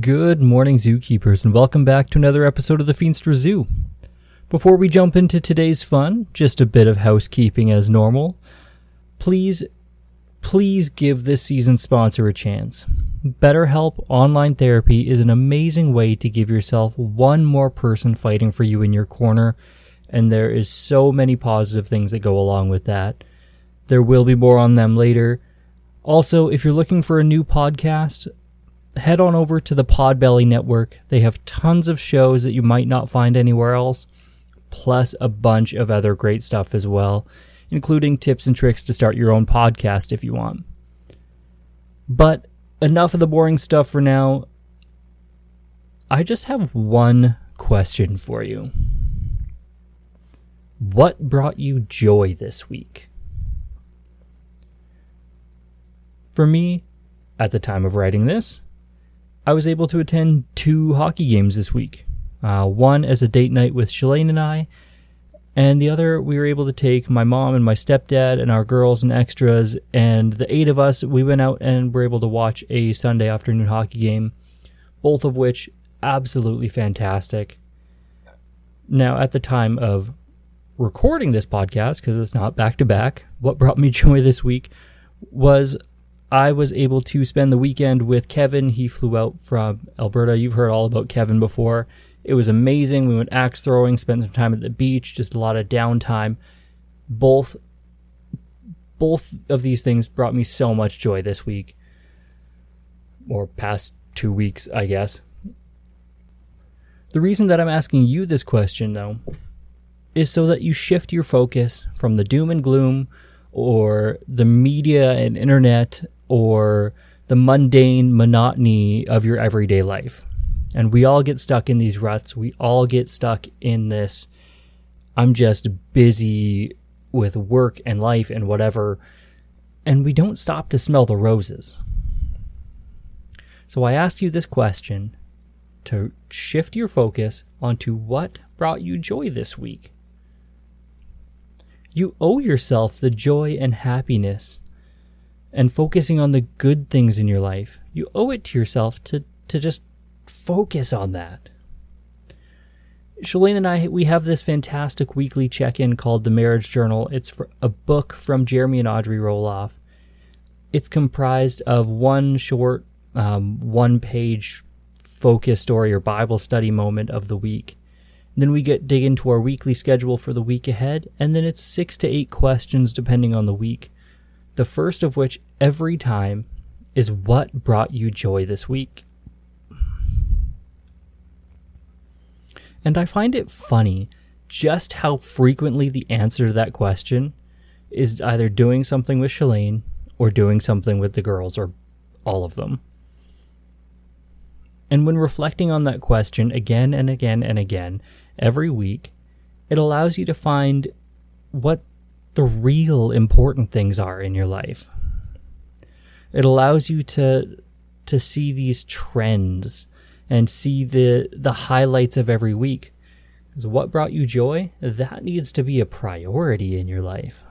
Good morning, zookeepers, and welcome back to another episode of the Feenstra Zoo. Before we jump into today's fun, just a bit of housekeeping as normal. Please, please give this season's sponsor a chance. BetterHelp Online Therapy is an amazing way to give yourself one more person fighting for you in your corner, and there is so many positive things that go along with that. There will be more on them later. Also, if you're looking for a new podcast, head on over to the Podbelly Network. They have tons of shows that you might not find anywhere else, plus a bunch of other great stuff as well, including tips and tricks to start your own podcast if you want. But enough of the boring stuff for now. I just have one question for you. What brought you joy this week? For me, at the time of writing this, I was able to attend two hockey games this week. Uh, one as a date night with Shalane and I, and the other we were able to take my mom and my stepdad and our girls and extras, and the eight of us we went out and were able to watch a Sunday afternoon hockey game, both of which absolutely fantastic. Now, at the time of recording this podcast, because it's not back to back, what brought me joy this week was I was able to spend the weekend with Kevin. He flew out from Alberta. You've heard all about Kevin before. It was amazing. We went axe throwing, spent some time at the beach, just a lot of downtime. Both both of these things brought me so much joy this week. Or past 2 weeks, I guess. The reason that I'm asking you this question though is so that you shift your focus from the doom and gloom or the media and internet or the mundane monotony of your everyday life. And we all get stuck in these ruts. We all get stuck in this. I'm just busy with work and life and whatever. And we don't stop to smell the roses. So I asked you this question to shift your focus onto what brought you joy this week. You owe yourself the joy and happiness and focusing on the good things in your life. You owe it to yourself to, to just focus on that. Shalane and I, we have this fantastic weekly check in called The Marriage Journal. It's a book from Jeremy and Audrey Roloff. It's comprised of one short, um, one page focus story or Bible study moment of the week. Then we get dig into our weekly schedule for the week ahead, and then it's six to eight questions depending on the week the first of which every time is what brought you joy this week. And I find it funny just how frequently the answer to that question is either doing something with Shalane or doing something with the girls or all of them. And when reflecting on that question again and again and again every week, it allows you to find what the real important things are in your life. It allows you to to see these trends and see the the highlights of every week. Because what brought you joy? That needs to be a priority in your life.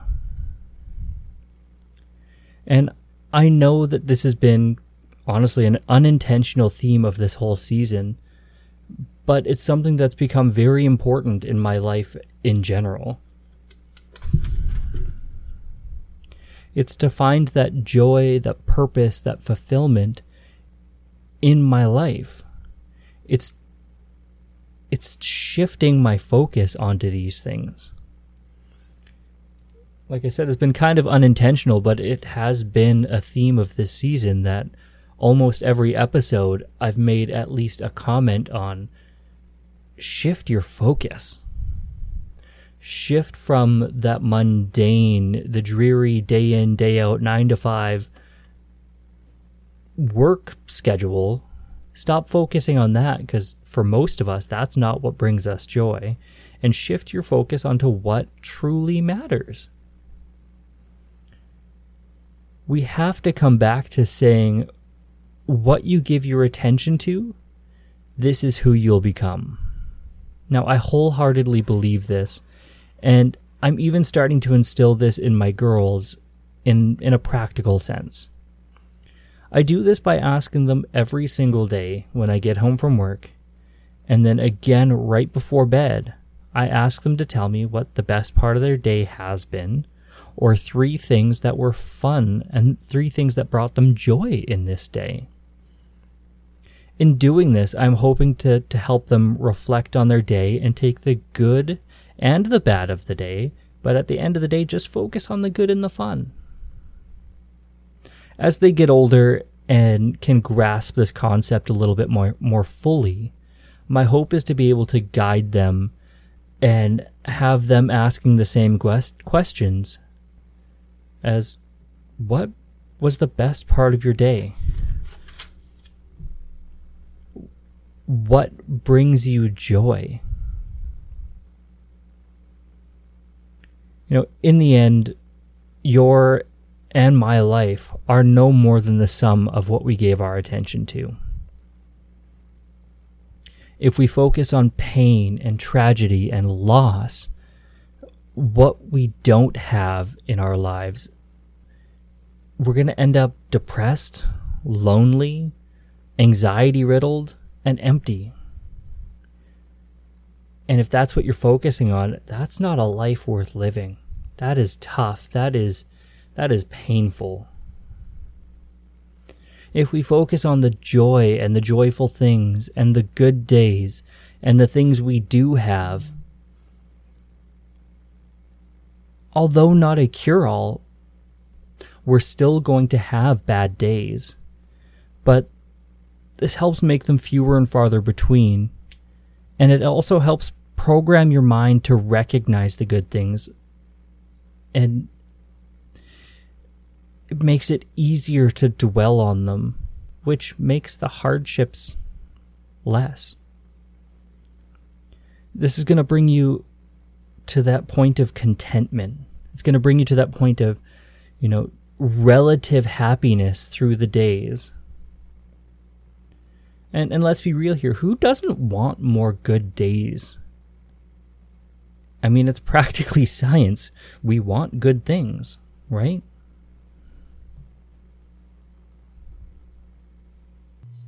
And I know that this has been honestly an unintentional theme of this whole season, but it's something that's become very important in my life in general. It's to find that joy, that purpose, that fulfillment in my life. It's it's shifting my focus onto these things. Like I said, it's been kind of unintentional, but it has been a theme of this season that almost every episode I've made at least a comment on shift your focus shift from that mundane, the dreary day in, day out, nine to five work schedule Stop focusing on that because for most of us, that's not what brings us joy. And shift your focus onto what truly matters. We have to come back to saying what you give your attention to, this is who you'll become. Now, I wholeheartedly believe this, and I'm even starting to instill this in my girls in, in a practical sense. I do this by asking them every single day when I get home from work, and then again right before bed. I ask them to tell me what the best part of their day has been, or three things that were fun and three things that brought them joy in this day. In doing this, I'm hoping to, to help them reflect on their day and take the good and the bad of the day, but at the end of the day, just focus on the good and the fun as they get older and can grasp this concept a little bit more more fully, my hope is to be able to guide them and have them asking the same quest- questions as what was the best part of your day? What brings you joy? You know, in the end, your and my life are no more than the sum of what we gave our attention to. If we focus on pain and tragedy and loss, what we don't have in our lives, we're going to end up depressed, lonely, anxiety riddled, and empty. And if that's what you're focusing on, that's not a life worth living. That is tough. That is that is painful. If we focus on the joy and the joyful things and the good days and the things we do have, although not a cure all, we're still going to have bad days. But this helps make them fewer and farther between. And it also helps program your mind to recognize the good things and it makes it easier to dwell on them, which makes the hardships less. This is going to bring you to that point of contentment. It's going to bring you to that point of, you know, relative happiness through the days. And and let's be real here, who doesn't want more good days? I mean, it's practically science. We want good things, right?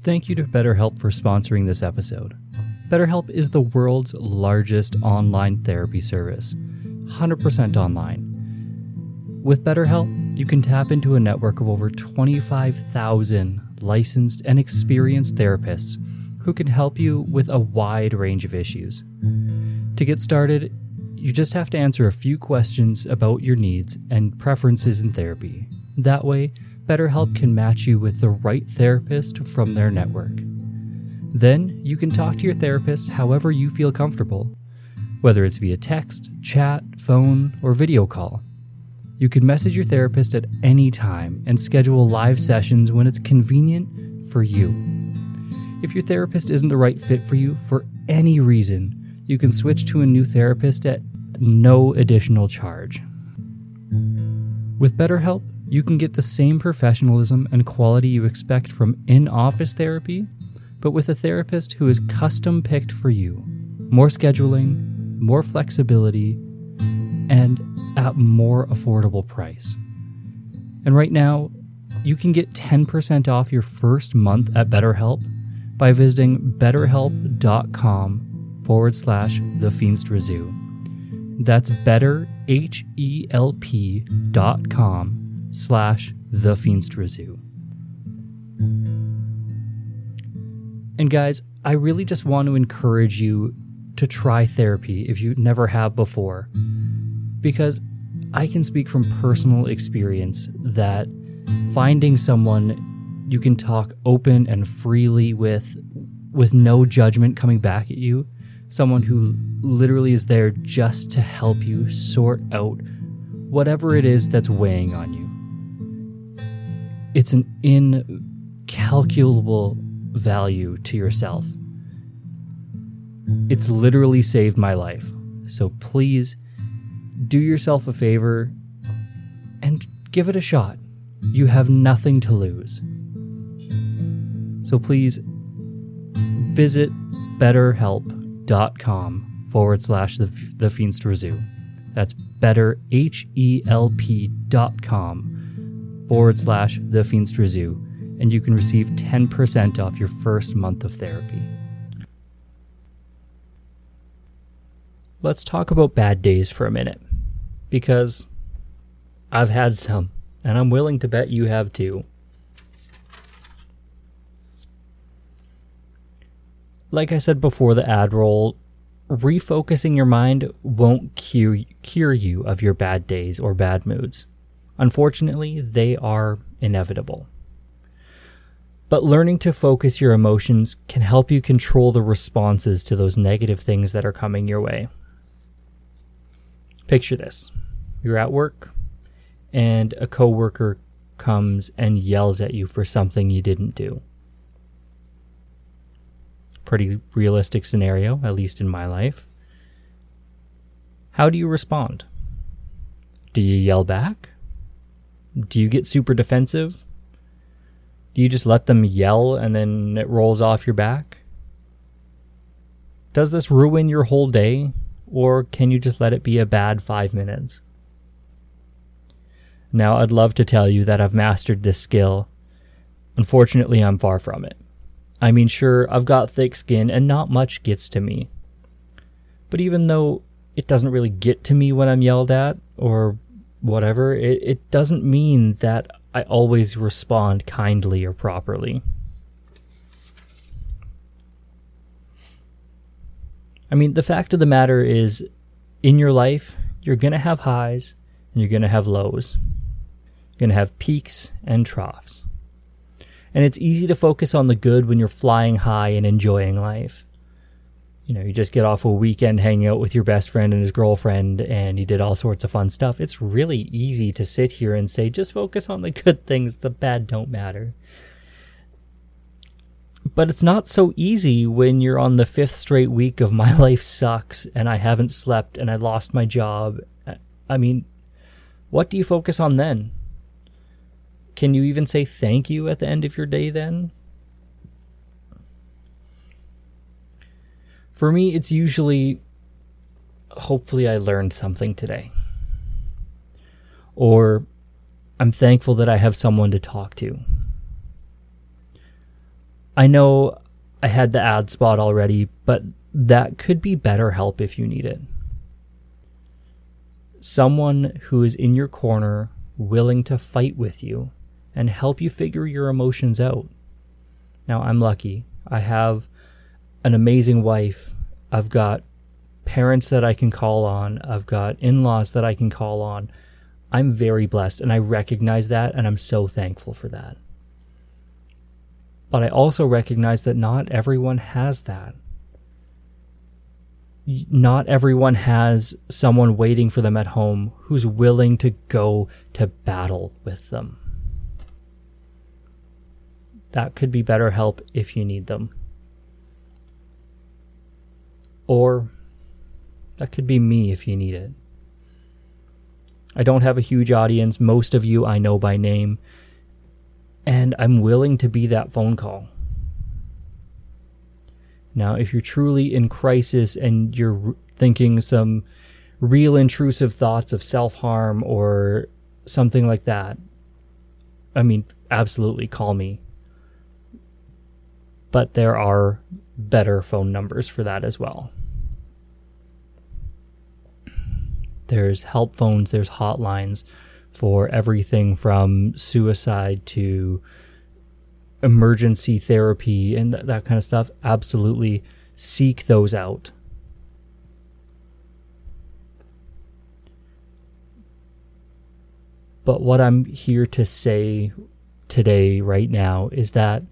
Thank you to BetterHelp for sponsoring this episode. BetterHelp is the world's largest online therapy service, 100% online. With BetterHelp, you can tap into a network of over 25,000 licensed and experienced therapists who can help you with a wide range of issues. To get started, you just have to answer a few questions about your needs and preferences in therapy. That way, BetterHelp can match you with the right therapist from their network. Then you can talk to your therapist however you feel comfortable, whether it's via text, chat, phone, or video call. You can message your therapist at any time and schedule live sessions when it's convenient for you. If your therapist isn't the right fit for you for any reason, you can switch to a new therapist at no additional charge. With BetterHelp, you can get the same professionalism and quality you expect from in office therapy, but with a therapist who is custom picked for you. More scheduling, more flexibility, and at more affordable price. And right now, you can get 10% off your first month at BetterHelp by visiting betterhelp.com forward slash the That's betterhelp.com slash the And guys, I really just want to encourage you to try therapy if you never have before. Because I can speak from personal experience that finding someone you can talk open and freely with with no judgment coming back at you, someone who literally is there just to help you sort out whatever it is that's weighing on you it's an incalculable value to yourself. It's literally saved my life. So please do yourself a favor and give it a shot. You have nothing to lose. So please visit betterhelp.com forward slash the, the Feenstra Zoo. That's better, H-E-L-P dot com forward slash the Feenstra Zoo. And you can receive 10% off your first month of therapy. Let's talk about bad days for a minute. Because I've had some, and I'm willing to bet you have too. Like I said before the ad roll, refocusing your mind won't cure, cure you of your bad days or bad moods. Unfortunately, they are inevitable. But learning to focus your emotions can help you control the responses to those negative things that are coming your way. Picture this you're at work, and a coworker comes and yells at you for something you didn't do. Pretty realistic scenario, at least in my life. How do you respond? Do you yell back? Do you get super defensive? Do you just let them yell and then it rolls off your back? Does this ruin your whole day? Or can you just let it be a bad five minutes? Now, I'd love to tell you that I've mastered this skill. Unfortunately, I'm far from it. I mean, sure, I've got thick skin and not much gets to me. But even though it doesn't really get to me when I'm yelled at or whatever, it, it doesn't mean that I always respond kindly or properly. I mean, the fact of the matter is, in your life, you're going to have highs and you're going to have lows. You're going to have peaks and troughs. And it's easy to focus on the good when you're flying high and enjoying life. You know, you just get off a weekend hanging out with your best friend and his girlfriend and you did all sorts of fun stuff. It's really easy to sit here and say, just focus on the good things, the bad don't matter. But it's not so easy when you're on the fifth straight week of my life sucks and I haven't slept and I lost my job. I mean, what do you focus on then? Can you even say thank you at the end of your day then? For me, it's usually hopefully I learned something today. Or I'm thankful that I have someone to talk to. I know I had the ad spot already, but that could be better help if you need it. Someone who is in your corner, willing to fight with you and help you figure your emotions out. Now, I'm lucky. I have an amazing wife. I've got parents that I can call on. I've got in laws that I can call on. I'm very blessed and I recognize that and I'm so thankful for that. But I also recognize that not everyone has that. Not everyone has someone waiting for them at home who's willing to go to battle with them. That could be BetterHelp if you need them. Or that could be me if you need it. I don't have a huge audience. Most of you I know by name and I'm willing to be that phone call. Now, if you're truly in crisis and you're thinking some real intrusive thoughts of self harm or something like that, I mean, absolutely call me. But there are better phone numbers for that as well. There's help phones, there's hotlines for everything from suicide to emergency therapy and th- that kind of stuff, absolutely seek those out. But what I'm here to say today, right now, is that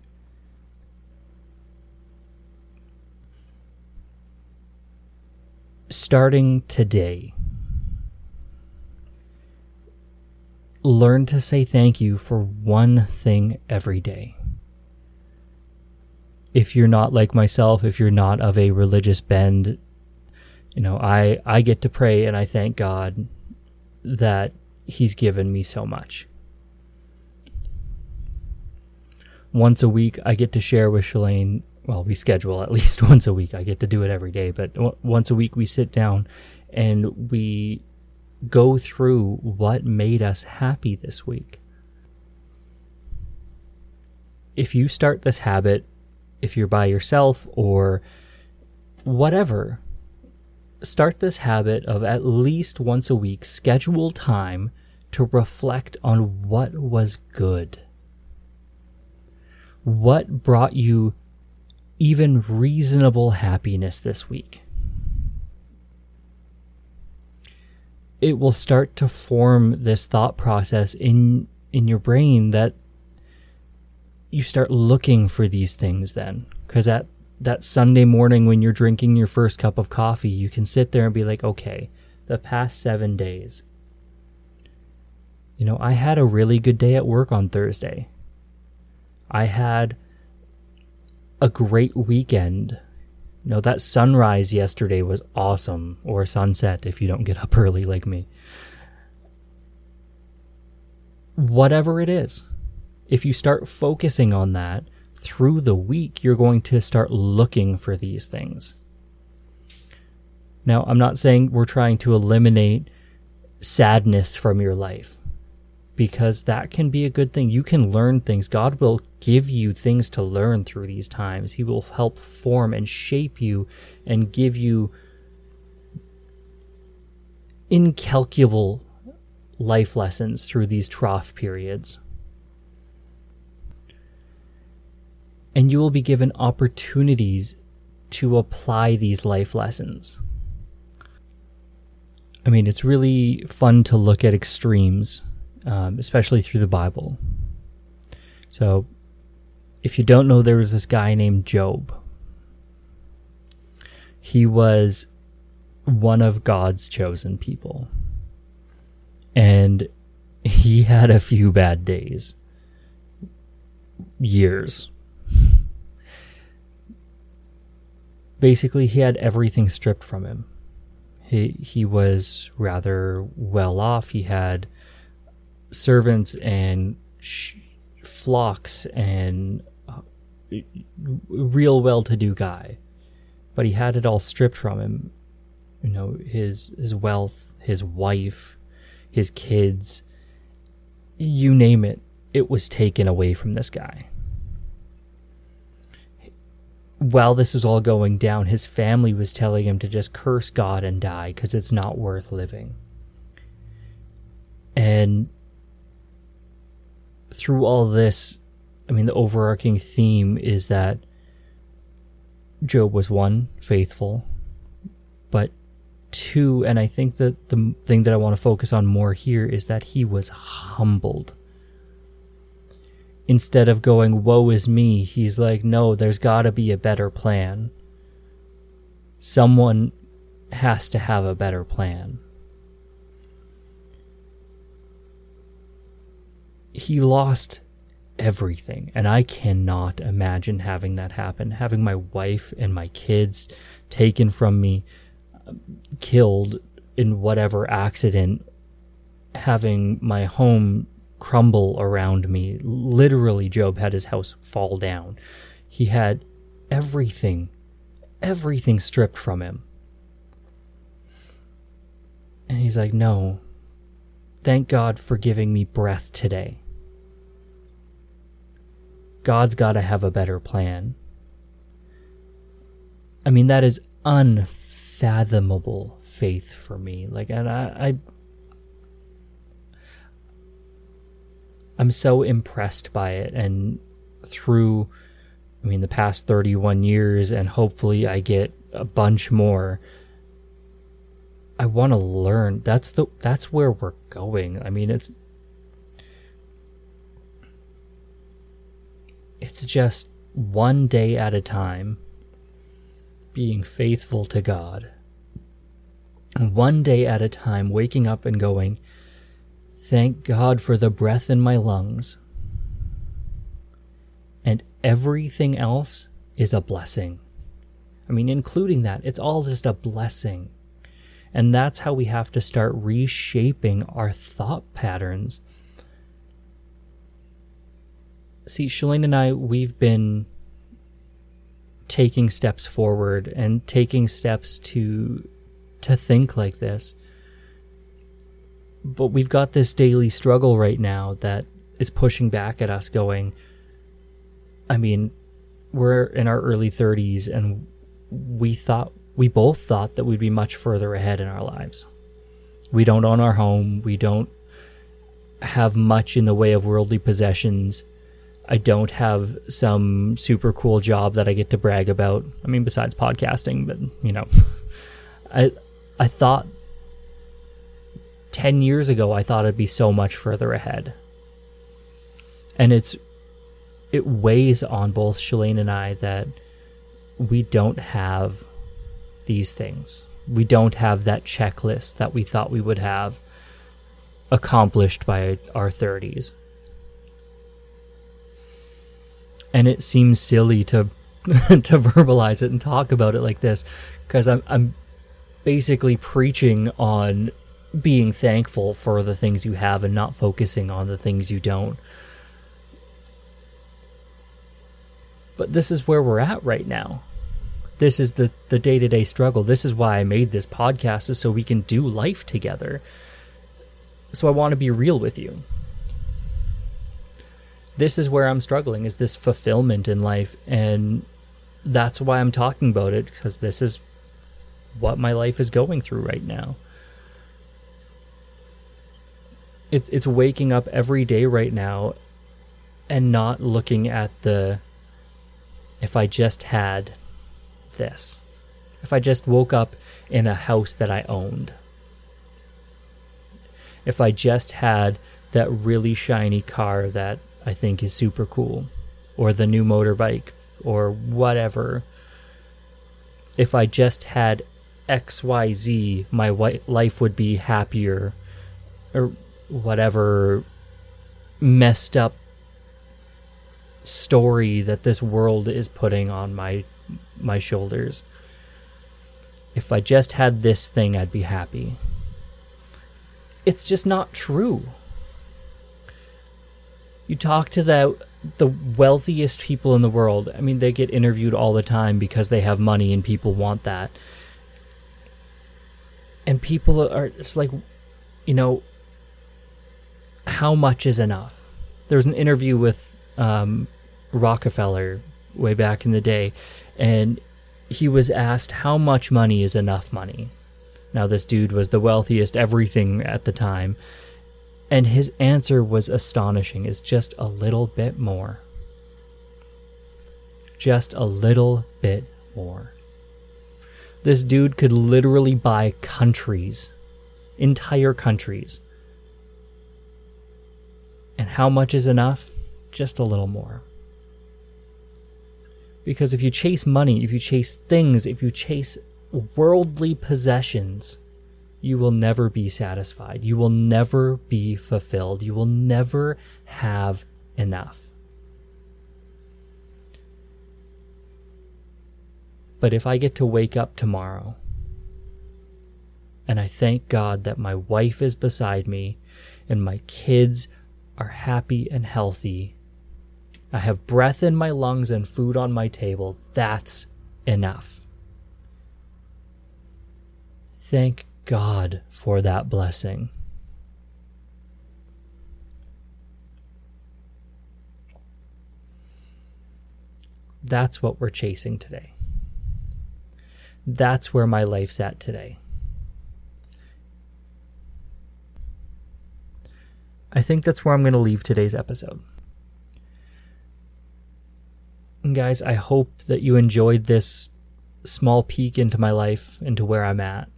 starting today, learn to say thank you for one thing every day. if you're not like myself, if you're not of a religious bend, you know, I I get to pray and I thank God that he's given me so much. Once a week I get to share with Shalane, well, we schedule at least once a week. I get to do it every day, but w- once a week we sit down and we go through what made us happy this week. If you start this habit, if you're by yourself or whatever, start this habit of at least once a week, schedule time to reflect on what was good. What brought you even reasonable happiness this week? It will start to form this thought process in in your brain that you start looking for these things then because at that Sunday morning when you're drinking your first cup of coffee, you can sit there and be like, okay, the past seven days. You know, I had a really good day at work on Thursday. I had a great weekend. You know, that sunrise yesterday was awesome, or sunset if you don't get up early like me. Whatever it is, if you start focusing on that, through the week, you're going to start looking for these things. Now, I'm not saying we're trying to eliminate sadness from your life because that can be a good thing. You can learn things. God will give you things to learn through these times. He will help form and shape you and give you incalculable life lessons through these trough periods. and you will be given opportunities to apply these life lessons. I mean, it's really fun to look at extremes, um, especially through the Bible. So, if you don't know, there was this guy named Job. He was one of God's chosen people. And he had a few bad days, years, basically he had everything stripped from him. He he was rather well off. He had servants and sh- flocks and uh, real well-to-do guy, but he had it all stripped from him. You know his his wealth, his wife, his kids, you name it. It was taken away from this guy while this was all going down, his family was telling him to just curse God and die because it's not worth living. And through all this, I mean, the overarching theme is that Job was one, faithful, but two, and I think that the thing that I want to focus on more here is that he was humbled instead of going, woe is me, he's like, no, there's got to be a better plan. Someone has to have a better plan. He lost everything, and I cannot imagine having that happen. Having my wife and my kids taken from me, killed in whatever accident, having my home crumble around me. Literally, Job had his house fall down. He had everything, everything stripped from him. And he's like, No, thank God for giving me breath today. God's got to have a better plan. I mean, that is unfathomable faith for me. Like, and I, I I'm so impressed by it. And through, I mean, the past 31 years, and hopefully I get a bunch more. I want to learn. That's the that's where we're going. I mean, it's it's just one day at a time being faithful to God. One day at a time waking up and going, Thank God for the breath in my lungs. And everything else is a blessing. I mean, including that, it's all just a blessing. And that's how we have to start reshaping our thought patterns. See, Shalane and I, we've been taking steps forward and taking steps to to think like this. But we've got this daily struggle right now that is pushing back at us going I mean, we're in our early 30s and we thought we both thought that we'd be much further ahead in our lives. We don't own our home, we don't have much in the way of worldly possessions. I don't have some super cool job that I get to brag about. I mean, besides podcasting, but you know, I I thought ten years ago I thought I'd be so much further ahead, and it's it weighs on both Shalane and I that we don't have these things. We don't have that checklist that we thought we would have accomplished by our 30s and it seems silly to to verbalize it and talk about it like this because I'm I'm basically preaching on being thankful for the things you have and not focusing on the things you don't. But this is where we're at right now. This is the the day-to-day struggle. This is why I made this podcast is so we can do life together. So I want to be real with you this is where I'm struggling is this fulfillment in life and that's why I'm talking about it because this is what my life is going through right now. It, it's waking up every day right now and not looking at the if I just had this. If I just woke up in a house that I owned. If I just had that really shiny car that I think is super cool, or the new motorbike, or whatever. If I just had XYZ, my life would be happier, or whatever messed up story that this world is putting on my my shoulders. If I just had this thing, I'd be happy. It's just not true. You talk to the the wealthiest people in the world. I mean, they get interviewed all the time because they have money and people want that. And people are it's like, you know, how much is enough? There was an interview with um, Rockefeller way back in the day, and he was asked how much money is enough money. Now, this dude was the wealthiest everything at the time, and his answer was astonishing is just a little bit more. Just a little bit more. This dude could literally buy countries, entire countries. And how much is enough? Just a little more. Because if you chase money, if you chase things, if you chase worldly possessions, you will never be satisfied. You will never be fulfilled. You will never have enough. But if I get to wake up tomorrow and I thank God that my wife is beside me and my kids are happy and healthy, I have breath in my lungs and food on my table, that's enough. Thank God for that blessing. That's what we're chasing today. That's where my life's at today. I think that's where I'm going to leave today's episode. And guys, I hope that you enjoyed this small peek into my life, into where I'm at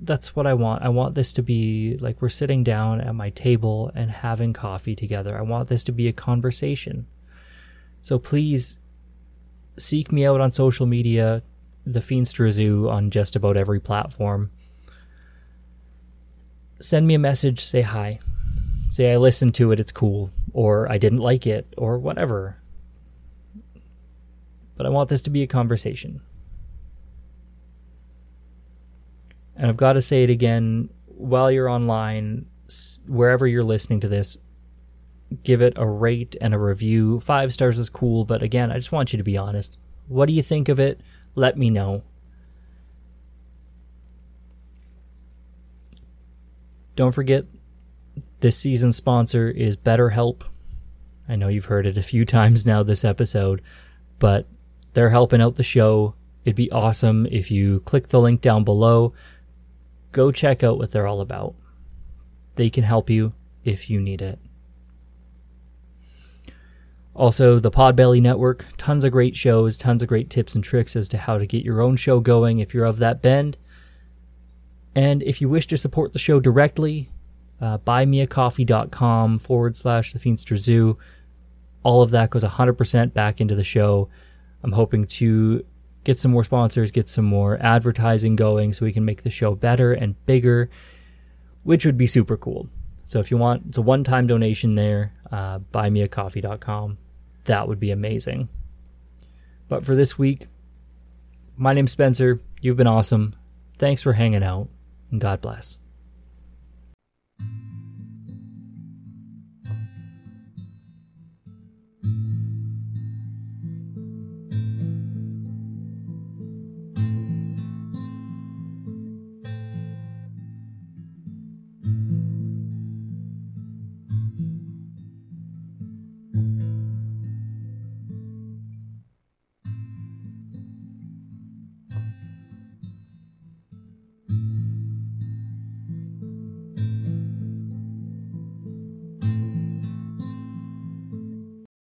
that's what I want. I want this to be like we're sitting down at my table and having coffee together. I want this to be a conversation. So please seek me out on social media, the Feenstra Zoo on just about every platform. Send me a message, say hi. Say I listened to it, it's cool, or I didn't like it, or whatever. but I want this to be a conversation. And I've got to say it again while you're online, wherever you're listening to this, give it a rate and a review. Five stars is cool, but again, I just want you to be honest. What do you think of it? Let me know. Don't forget, this season's sponsor is BetterHelp. I know you've heard it a few times now this episode, but they're helping out the show. It'd be awesome if you click the link down below. Go check out what they're all about. They can help you if you need it. Also, the Podbelly Network, tons of great shows, tons of great tips and tricks as to how to get your own show going if you're of that bend. And if you wish to support the show directly, uh, buymeacoffee.com forward slash the Feenstra Zoo. All of that goes 100% back into the show. I'm hoping to get some more sponsors, get some more advertising going so we can make the show better and bigger, which would be super cool. So if you want, it's a one time donation there, uh, buymeacoffee.com. That would be amazing. But for this week, my name's Spencer. You've been awesome. Thanks for hanging out, and God bless.